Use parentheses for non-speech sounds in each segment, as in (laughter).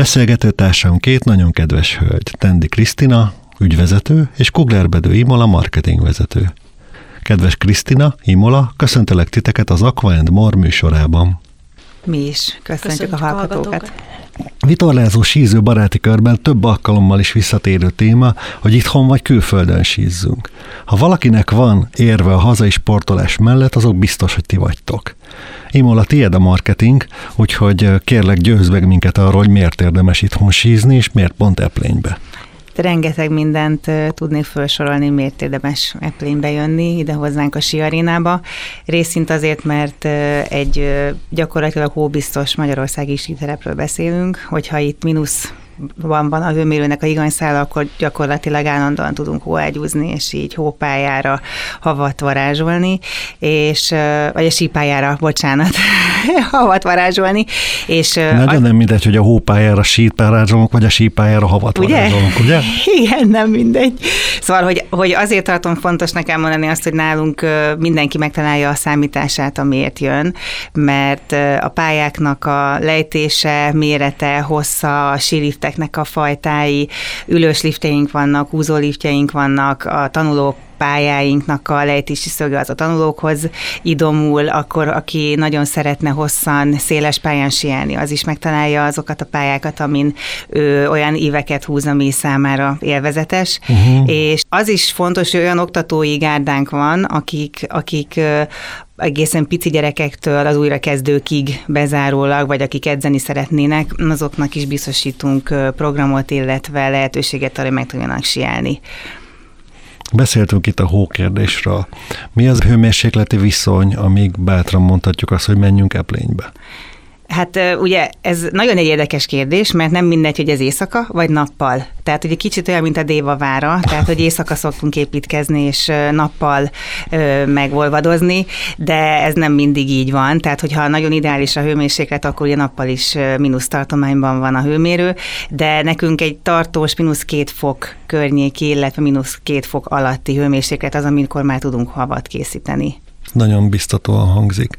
Beszélgetőtársam két nagyon kedves hölgy, Tendi Krisztina, ügyvezető, és Kugler Bedő Imola marketingvezető. Kedves Krisztina, Imola, köszöntelek titeket az Aqua and More műsorában. Mi is köszöntjük, köszöntjük a hallgatókat. Vitorlázó síző baráti körben több alkalommal is visszatérő téma, hogy itthon vagy külföldön sízzünk. Ha valakinek van érve a hazai sportolás mellett, azok biztos, hogy ti vagytok. Imola, tiéd a marketing, úgyhogy kérlek győzd meg minket arról, hogy miért érdemes itthon sízni, és miért pont Eplénybe rengeteg mindent tudnék felsorolni, miért érdemes Eplénybe jönni ide hozzánk a siarénába. Részint azért, mert egy gyakorlatilag hóbiztos magyarországi síterepről beszélünk, hogyha itt mínusz van, van a hőmérőnek a iganyszála, akkor gyakorlatilag állandóan tudunk hóágyúzni, és így hópályára havat varázsolni, és, vagy a sípályára, bocsánat, (laughs) havat varázsolni. És, Nagyon a, nem mindegy, hogy a hópályára sít varázsolunk, vagy a sípályára havat ugye? varázsolunk, ugye? (laughs) Igen, nem mindegy. Szóval, hogy, hogy azért tartom fontosnak elmondani azt, hogy nálunk mindenki megtalálja a számítását, amiért jön, mert a pályáknak a lejtése, mérete, hossza, a síliftek lifteknek a fajtái, ülős liftjeink vannak, úzó liftjeink vannak, a tanulók pályáinknak a lejtési szöge az a tanulókhoz idomul, akkor aki nagyon szeretne hosszan, széles pályán sielni, az is megtalálja azokat a pályákat, amin ő olyan éveket húz, ami számára élvezetes. Uh-huh. És az is fontos, hogy olyan oktatói gárdánk van, akik, akik egészen pici gyerekektől az újrakezdőkig bezárólag, vagy akik edzeni szeretnének, azoknak is biztosítunk programot, illetve lehetőséget arra, hogy meg tudjanak sielni. Beszéltünk itt a hókérdésről. Mi az hőmérsékleti viszony, amíg bátran mondhatjuk azt, hogy menjünk eplénybe? Hát ugye ez nagyon egy érdekes kérdés, mert nem mindegy, hogy ez éjszaka vagy nappal. Tehát ugye kicsit olyan, mint a Déva vára, tehát hogy éjszaka szoktunk építkezni és nappal ö, megolvadozni, de ez nem mindig így van. Tehát hogyha nagyon ideális a hőmérséklet, akkor ugye nappal is mínusz tartományban van a hőmérő, de nekünk egy tartós mínusz két fok környéki, illetve mínusz két fok alatti hőmérséklet az, amikor már tudunk havat készíteni. Nagyon biztatóan hangzik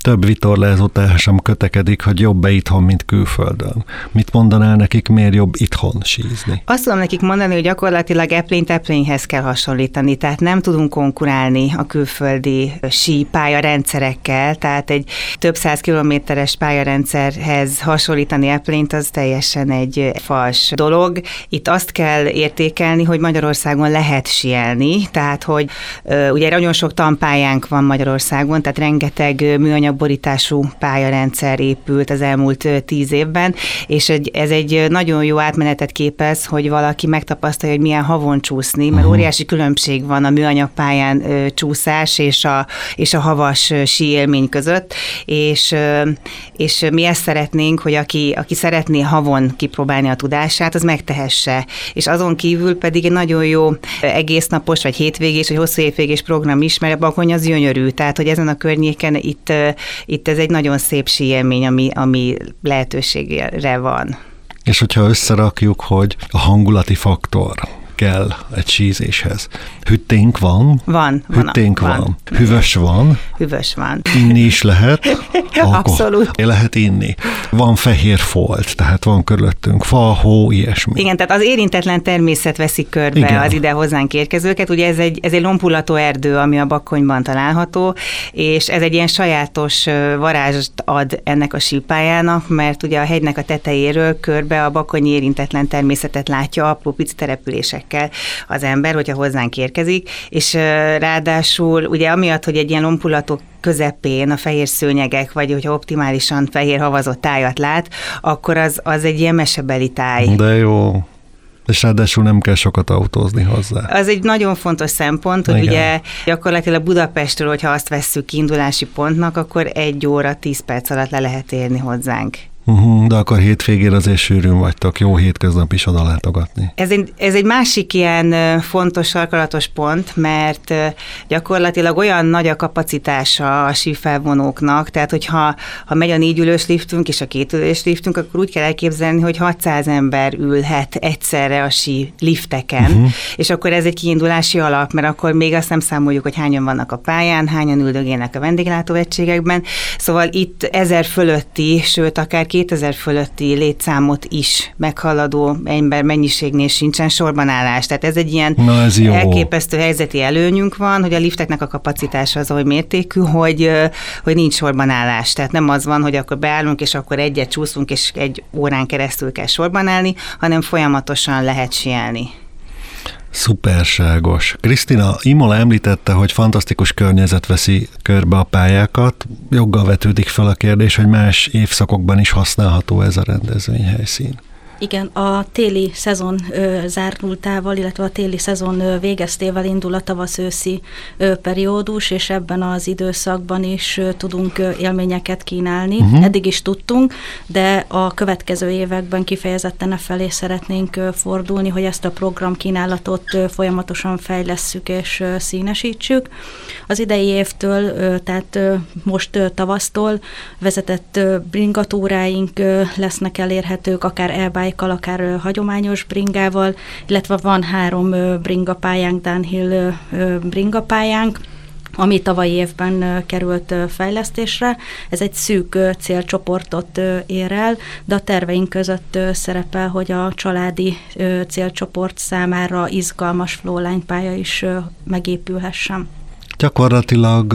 több vitorlázó társam kötekedik, hogy jobb-e itthon, mint külföldön. Mit mondanál nekik, miért jobb itthon sízni? Azt tudom nekik mondani, hogy gyakorlatilag eplényt eplényhez kell hasonlítani, tehát nem tudunk konkurálni a külföldi sí pályarendszerekkel, tehát egy több száz kilométeres pályarendszerhez hasonlítani eplényt, az teljesen egy fals dolog. Itt azt kell értékelni, hogy Magyarországon lehet sielni, tehát hogy ugye nagyon sok tanpályánk van Magyarországon, tehát rengeteg műanyag borítású pályarendszer épült az elmúlt tíz évben, és egy, ez egy nagyon jó átmenetet képez, hogy valaki megtapasztalja, hogy milyen havon csúszni, mert uh-huh. óriási különbség van a műanyag pályán csúszás és a, és a havas sí élmény között, és, és mi ezt szeretnénk, hogy aki, aki szeretné havon kipróbálni a tudását, az megtehesse. És azon kívül pedig egy nagyon jó egésznapos, vagy hétvégés, vagy hosszú évvégés program is, mert a bakony az gyönyörű, tehát hogy ezen a környéken itt itt ez egy nagyon szép síélmény, ami, ami lehetőségre van. És hogyha összerakjuk, hogy a hangulati faktor, kell egy sízéshez. Hütténk van. Van. Hütténk van. van. Hüvös van. Hüvös van. Inni is lehet. (laughs) Abszolút. Lehet inni. Van fehér folt, tehát van körülöttünk fa, hó, ilyesmi. Igen, tehát az érintetlen természet veszik körbe Igen. az ide hozzánk érkezőket. Ugye ez egy, ez egy lompulató erdő, ami a Bakkonyban található, és ez egy ilyen sajátos varázst ad ennek a sípájának, mert ugye a hegynek a tetejéről körbe a Bakony érintetlen természetet látja apró pici települések emberekkel az ember, hogyha hozzánk érkezik, és ráadásul ugye amiatt, hogy egy ilyen lompulatok közepén a fehér szőnyegek, vagy hogyha optimálisan fehér havazott tájat lát, akkor az, az egy ilyen mesebeli táj. De jó. És ráadásul nem kell sokat autózni hozzá. Az egy nagyon fontos szempont, hogy Igen. ugye gyakorlatilag Budapestről, hogyha azt vesszük kiindulási pontnak, akkor egy óra, tíz perc alatt le lehet érni hozzánk. Uh-huh, de akkor hétvégén azért sűrűn vagytok, jó hétköznap is oda látogatni. Ez egy, ez egy másik ilyen fontos sarkalatos pont, mert gyakorlatilag olyan nagy a kapacitása a sífelvonóknak, tehát hogyha ha megy a négy ülős liftünk és a két ülős liftünk, akkor úgy kell elképzelni, hogy 600 ember ülhet egyszerre a sí lifteken, uh-huh. és akkor ez egy kiindulási alap, mert akkor még azt nem számoljuk, hogy hányan vannak a pályán, hányan üldögélnek a vendéglátóegységekben, szóval itt ezer fölötti, sőt akár 2000 fölötti létszámot is meghaladó ember mennyiségnél sincsen sorbanállás. Tehát ez egy ilyen Na, ez jó. elképesztő helyzeti előnyünk van, hogy a lifteknek a kapacitása az oly mértékű, hogy, hogy nincs sorbanállás. Tehát nem az van, hogy akkor beállunk, és akkor egyet csúszunk, és egy órán keresztül kell sorban állni, hanem folyamatosan lehet sielni. Szuperságos. Krisztina, Imola említette, hogy fantasztikus környezet veszi körbe a pályákat. Joggal vetődik fel a kérdés, hogy más évszakokban is használható ez a rendezvényhelyszín. Igen, a téli szezon ö, zárultával, illetve a téli szezon ö, végeztével indul a tavasz-őszi ö, periódus, és ebben az időszakban is ö, tudunk ö, élményeket kínálni. Uh-huh. Eddig is tudtunk, de a következő években kifejezetten e felé szeretnénk ö, fordulni, hogy ezt a programkínálatot ö, folyamatosan fejlesszük és ö, színesítsük. Az idei évtől, ö, tehát ö, most ö, tavasztól vezetett ö, bringatúráink ö, lesznek elérhetők, akár e bike akár hagyományos bringával, illetve van három bringapályánk, downhill bringapályánk, ami tavalyi évben került fejlesztésre. Ez egy szűk célcsoportot ér el, de a terveink között szerepel, hogy a családi célcsoport számára izgalmas flowline pálya is megépülhessen. Gyakorlatilag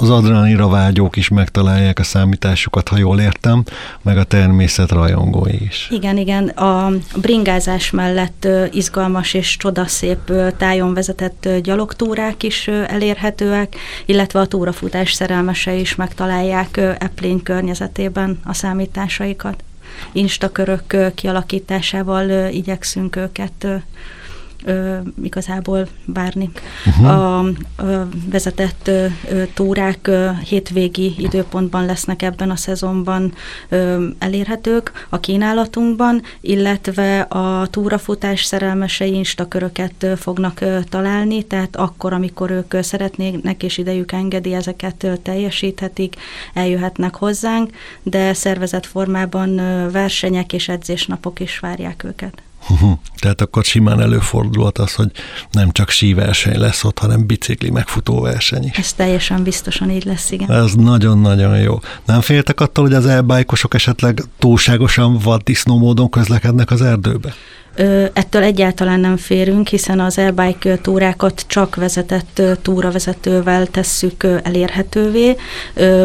az adrenalira vágyók is megtalálják a számításukat, ha jól értem, meg a természet rajongói is. Igen, igen. A bringázás mellett izgalmas és csodaszép tájon vezetett gyalogtúrák is elérhetőek, illetve a túrafutás szerelmesei is megtalálják Eplény környezetében a számításaikat. Instakörök kialakításával igyekszünk őket ö, igazából várni. Uh-huh. A ö, vezetett ö, túrák ö, hétvégi időpontban lesznek ebben a szezonban ö, elérhetők a kínálatunkban, illetve a túrafutás szerelmesei instaköröket ö, fognak ö, találni, tehát akkor, amikor ők ö, szeretnének és idejük engedi, ezeket ö, teljesíthetik, eljöhetnek hozzánk, de szervezett formában ö, versenyek és edzésnapok is várják őket. (laughs) Tehát akkor simán előfordulhat az, hogy nem csak síverseny lesz ott, hanem bicikli megfutó verseny is. Ez teljesen biztosan így lesz, igen. Ez nagyon-nagyon jó. Nem féltek attól, hogy az elbájkosok esetleg túlságosan vaddisznó módon közlekednek az erdőbe? Ettől egyáltalán nem férünk, hiszen az e-bike túrákat csak vezetett túravezetővel tesszük elérhetővé.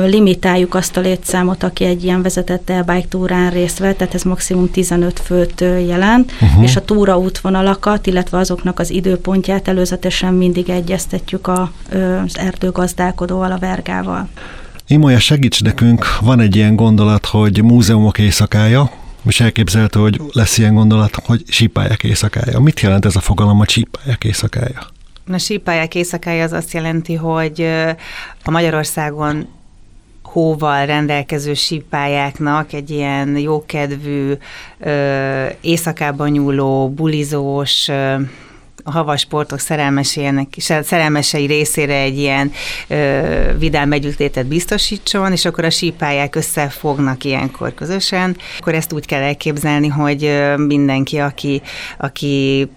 Limitáljuk azt a létszámot, aki egy ilyen vezetett e-bike túrán részt vett, tehát ez maximum 15 főt jelent, uh-huh. és a túra útvonalakat, illetve azoknak az időpontját előzetesen mindig egyeztetjük a, az erdőgazdálkodóval, a vergával. Imolya, segíts nekünk, van egy ilyen gondolat, hogy múzeumok éjszakája, és elképzelhető, hogy lesz ilyen gondolat, hogy sípályák éjszakája. Mit jelent ez a fogalom, a sípályák éjszakája? A sípályák éjszakája az azt jelenti, hogy a Magyarországon hóval rendelkező sípályáknak egy ilyen jókedvű, éjszakában nyúló, bulizós, a havas sportok szerelmesei részére egy ilyen ö, vidám együttlétet biztosítson, és akkor a sípályák összefognak ilyenkor közösen. Akkor ezt úgy kell elképzelni, hogy mindenki, aki, aki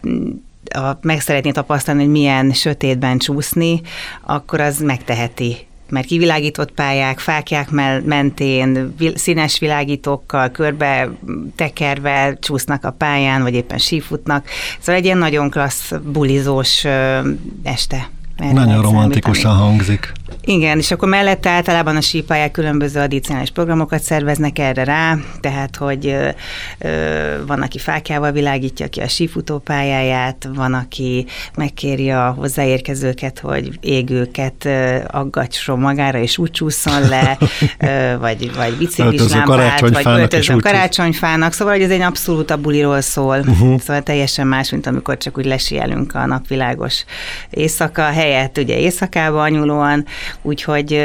a, meg szeretné tapasztalni, hogy milyen sötétben csúszni, akkor az megteheti mert kivilágított pályák, fákják mentén, színes világítókkal, körbe tekerve csúsznak a pályán, vagy éppen sífutnak. Szóval egy ilyen nagyon klassz bulizós este. Nagyon romantikusan hangzik. Igen, és akkor mellette általában a sípályák különböző addicionális programokat szerveznek erre rá, tehát, hogy ö, ö, van, aki fákjával világítja ki a sífutópályáját, van, aki megkéri a hozzáérkezőket, hogy égőket aggatson magára, és úgy csúszson le, (laughs) ö, vagy, vagy biciklis lámpát, vagy öltözön karácsonyfának, szóval hogy ez egy abszolút a buliról szól, uh-huh. szóval teljesen más, mint amikor csak úgy lesielünk a napvilágos éjszaka helyett, ugye éjszakába nyúlóan, úgyhogy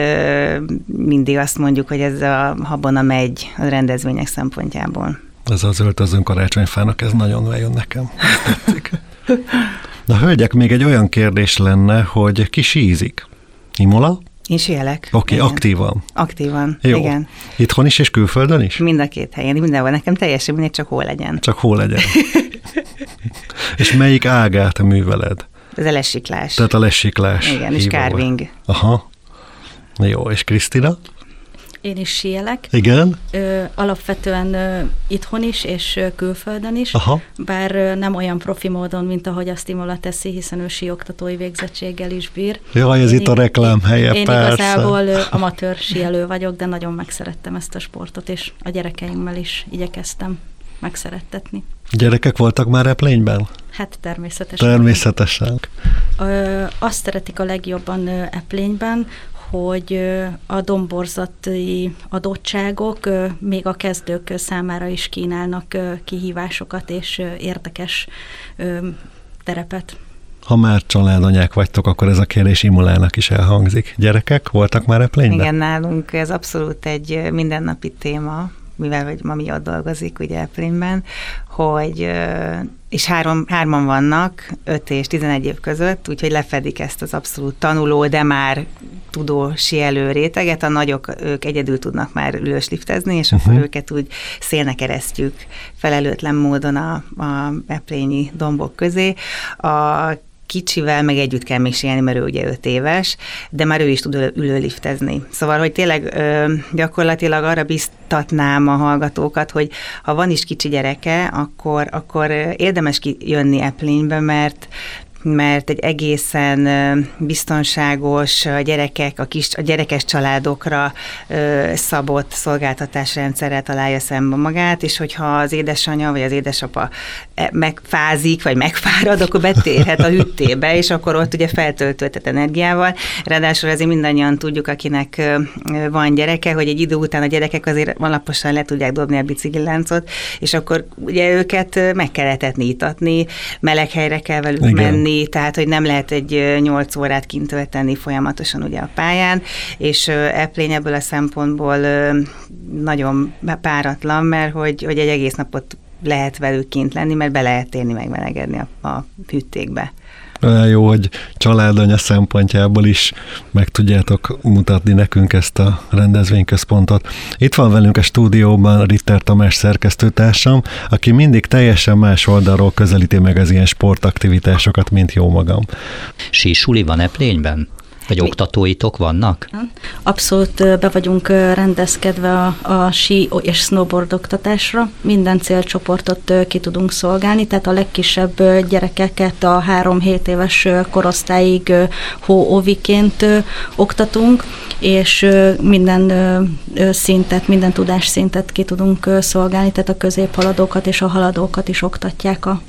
mindig azt mondjuk, hogy ez a habona megy a rendezvények szempontjából. Ez az öltözőn karácsonyfának, ez nagyon bejön nekem. Tetszik. Na, hölgyek, még egy olyan kérdés lenne, hogy ki sízik? Imola? Én sielek. Oké, okay, aktívan. Aktívan, Jó. igen. Itthon is és külföldön is? Mind a két helyen, mindenhol. Nekem teljesen mindegy, csak hol legyen. Csak hol legyen. (laughs) és melyik ágát műveled? Ez a lesiklás. Tehát a lesiklás. Igen, és carving. Aha. Jó, és Krisztina? Én is síelek. Igen? Ö, alapvetően ö, itthon is, és ö, külföldön is. Aha. Bár ö, nem olyan profi módon, mint ahogy azt Imola teszi, hiszen ő síoktatói végzettséggel is bír. Jaj, ez Én itt a reklám helye, Én persze. igazából ö, amatőr síelő vagyok, de nagyon megszerettem ezt a sportot, és a gyerekeimmel is igyekeztem megszerettetni. Gyerekek voltak már eplényben? Hát természetesen. Természetesen. Ö, azt szeretik a legjobban ö, eplényben, hogy a domborzati adottságok még a kezdők számára is kínálnak kihívásokat és érdekes terepet. Ha már családanyák vagytok, akkor ez a kérdés Imolának is elhangzik. Gyerekek voltak már eplényben? Igen, nálunk ez abszolút egy mindennapi téma, mivel hogy mami ott dolgozik ugye Eplényben, hogy és három, hárman vannak, 5 és 11 év között, úgyhogy lefedik ezt az abszolút tanuló, de már tudó sielő réteget, a nagyok, ők egyedül tudnak már ülősliftezni, és akkor Mhm. őket úgy szélnek eresztjük felelőtlen módon a, a eplényi dombok közé. A kicsivel meg együtt kell még sielni, mert ő ugye öt éves, de már ő is tud ülő- ülőliftezni. Szóval, hogy tényleg ö, gyakorlatilag arra biztatnám a hallgatókat, hogy ha van is kicsi gyereke, akkor, akkor érdemes kijönni Eplénybe, mert mert egy egészen biztonságos a gyerekek, a, kis, a gyerekes családokra szabott szolgáltatásrendszerrel találja szembe magát, és hogyha az édesanyja vagy az édesapa e- megfázik, vagy megfárad, akkor betérhet a hűtébe, és akkor ott ugye feltöltődhet energiával. Ráadásul azért mindannyian tudjuk, akinek van gyereke, hogy egy idő után a gyerekek azért alaposan le tudják dobni a bicikliláncot, és akkor ugye őket meg kell etetni, itatni, meleg helyre kell velük Igen. menni, menni, tehát hogy nem lehet egy 8 órát kint tölteni folyamatosan ugye a pályán, és ö, Eplény ebből a szempontból nagyon páratlan, mert hogy, hogy egy egész napot lehet velük kint lenni, mert be lehet térni megmelegedni a, a hűtékbe. Olyan jó, hogy családanya szempontjából is meg tudjátok mutatni nekünk ezt a rendezvényközpontot. Itt van velünk a stúdióban Ritter Tamás szerkesztőtársam, aki mindig teljesen más oldalról közelíti meg az ilyen sportaktivitásokat, mint jó magam. Sísuli van Eplényben? Vagy Mi- oktatóitok vannak? Abszolút be vagyunk rendezkedve a, a sí és snowboard oktatásra. Minden célcsoportot ki tudunk szolgálni, tehát a legkisebb gyerekeket a 3-7 éves korosztályig hóoviként oktatunk, és minden szintet, minden tudásszintet ki tudunk szolgálni, tehát a középhaladókat és a haladókat is oktatják a,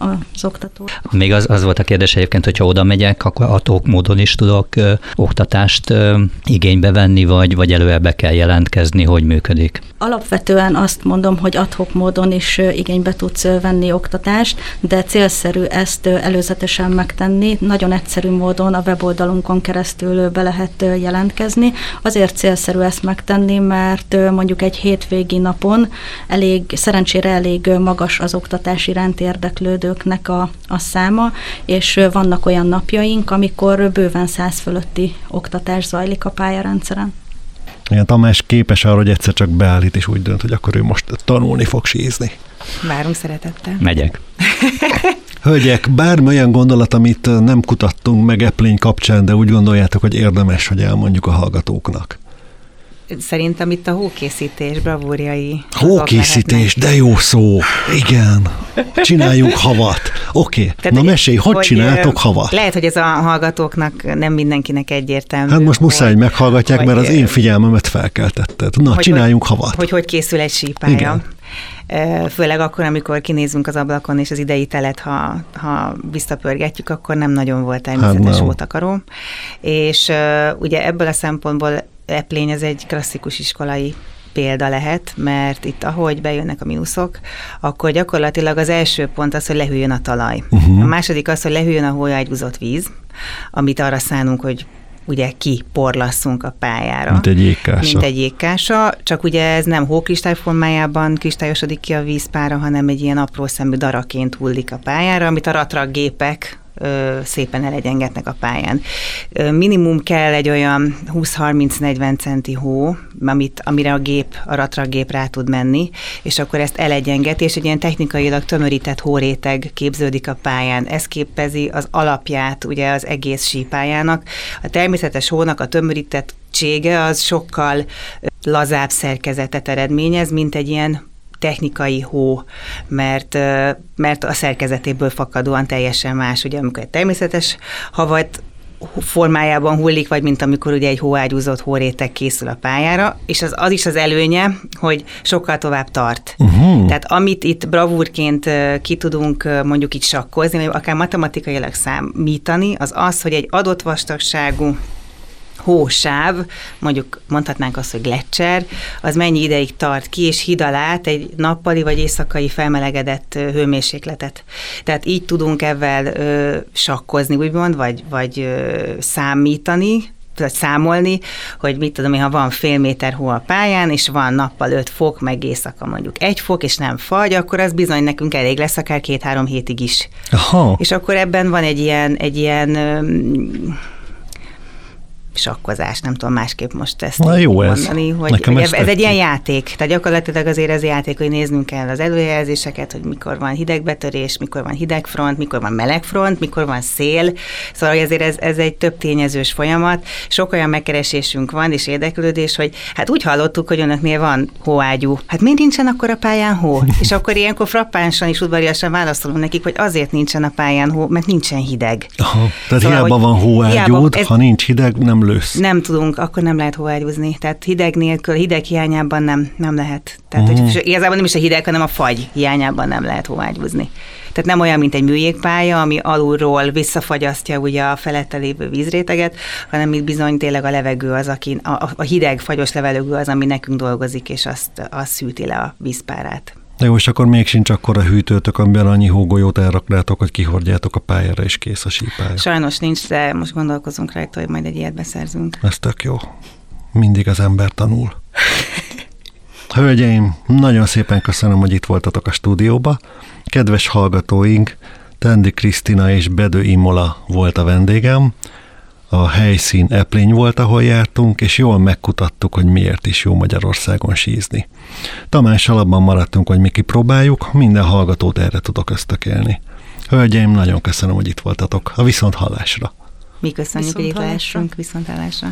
az oktatók. Még az, az volt a kérdés egyébként, hogyha oda megyek, akkor atók módon is tudok ö, oktatást ö, igénybe venni, vagy, vagy előre be kell jelentkezni, hogy működik. Alapvetően azt mondom, hogy adhok módon is igénybe tudsz venni oktatást, de célszerű ezt előzetesen megtenni. Nagyon egyszerű módon a weboldalunkon keresztül be lehet jelentkezni. Azért célszerű ezt megtenni, mert mondjuk egy hétvégi napon elég, szerencsére elég magas az oktatás iránt érdeklődőknek a, a száma, és vannak olyan napjaink, amikor bőven száz fölötti oktatás zajlik a pályarendszeren. Igen, Tamás képes arra, hogy egyszer csak beállít, és úgy dönt, hogy akkor ő most tanulni fog sízni. Várunk szeretettel. Megyek. (laughs) Hölgyek, bármi olyan gondolat, amit nem kutattunk meg Eplény kapcsán, de úgy gondoljátok, hogy érdemes, hogy elmondjuk a hallgatóknak. Szerintem itt a hókészítés bravúrjai. Hókészítés, de jó szó. Igen. Csináljunk havat. Oké. Okay. Tehát, Na hogy- mesélj, hogy, hogy, csináltok havat? Lehet, hogy ez a hallgatóknak nem mindenkinek egyértelmű. Hát most muszáj, hogy hogy- meghallgatják, mert az hogy, én figyelmemet felkeltetted. Na, hogy- csináljunk havat. Hogy hogy készül egy sípálya. Igen. Főleg akkor, amikor kinézünk az ablakon, és az idei telet, ha, ha visszapörgetjük, akkor nem nagyon volt természetes Hát nem. hótakaró. És ugye ebből a szempontból Eplény ez egy klasszikus iskolai példa lehet, mert itt ahogy bejönnek a mínuszok, akkor gyakorlatilag az első pont az, hogy lehűljön a talaj. Uh-huh. A második az, hogy lehűljön a hólyágyúzott víz, amit arra szánunk, hogy ugye kiporlasszunk a pályára. Mint egy jégkása. Mint egy jégkása, csak ugye ez nem hókristály formájában kristályosodik ki a vízpára, hanem egy ilyen apró szemű daraként hullik a pályára, amit a ratraggépek ö, szépen elegyengetnek a pályán. Minimum kell egy olyan 20-30-40 centi hó, amit, amire a gép, a ratraggép rá tud menni, és akkor ezt elegyengeti, és egy ilyen technikailag tömörített hóréteg képződik a pályán. Ez képezi az alapját ugye az egész sípályának. A természetes hónak a tömörített az sokkal lazább szerkezetet eredményez, mint egy ilyen technikai hó, mert, mert a szerkezetéből fakadóan teljesen más. Ugye amikor egy természetes havat formájában hullik, vagy mint amikor ugye egy hóágyúzott hóréteg készül a pályára, és az, az is az előnye, hogy sokkal tovább tart. Uh-huh. Tehát amit itt bravúrként ki tudunk mondjuk itt sakkozni, vagy akár matematikailag számítani, az az, hogy egy adott vastagságú hósáv, mondjuk mondhatnánk azt, hogy gletszer, az mennyi ideig tart ki, és hid alá egy nappali vagy éjszakai felmelegedett hőmérsékletet. Tehát így tudunk ebben ö, sakkozni, úgymond, vagy, vagy ö, számítani, vagy számolni, hogy mit tudom én, ha van fél méter hó a pályán, és van nappal 5 fok, meg éjszaka mondjuk egy fok, és nem fagy, akkor az bizony nekünk elég lesz akár két-három hétig is. Aha. És akkor ebben van egy ilyen, egy ilyen sakkozás, nem tudom másképp most ezt Na, jó mondani, ez. hogy, Nekem hogy ez, ez egy ilyen játék, tehát gyakorlatilag azért ez játék, hogy néznünk kell az előjelzéseket, hogy mikor van hidegbetörés, mikor van hidegfront, mikor van melegfront, mikor van szél, szóval azért ez, ez egy több tényezős folyamat, sok olyan megkeresésünk van és érdeklődés, hogy hát úgy hallottuk, hogy önöknél van hóágyú, hát miért nincsen akkor a pályán hó? és akkor ilyenkor frappánsan és udvariasan válaszolunk nekik, hogy azért nincsen a pályán hó, mert nincsen hideg. Aha, tehát szóval, hiába van hóágyút, ez, ha nincs hideg, nem nem lősz. Nem tudunk, akkor nem lehet hóágyúzni. Tehát hideg nélkül, hideg hiányában nem, nem lehet. Tehát uh-huh. hogy igazából nem is a hideg, hanem a fagy hiányában nem lehet hóágyúzni. Tehát nem olyan, mint egy műjégpálya, ami alulról visszafagyasztja ugye a felette lévő vízréteget, hanem itt bizony tényleg a levegő az, aki, a, a hideg, fagyos levegő az, ami nekünk dolgozik, és azt, azt szűti le a vízpárát. De jó, és akkor még sincs akkor a hűtőtök, amiben annyi hógolyót elraknátok, hogy kihordjátok a pályára, és kész a sípálya. Sajnos nincs, de most gondolkozunk rajta, hogy majd egy ilyet beszerzünk. Ez tök jó. Mindig az ember tanul. (laughs) Hölgyeim, nagyon szépen köszönöm, hogy itt voltatok a stúdióba. Kedves hallgatóink, Tendi Krisztina és Bedő Imola volt a vendégem a helyszín Eplény volt, ahol jártunk, és jól megkutattuk, hogy miért is jó Magyarországon sízni. Tamás alapban maradtunk, hogy mi kipróbáljuk, minden hallgatót erre tudok ösztökélni. Hölgyeim, nagyon köszönöm, hogy itt voltatok. A viszont hallásra. Mi köszönjük, viszont hogy itt viszont hallásra.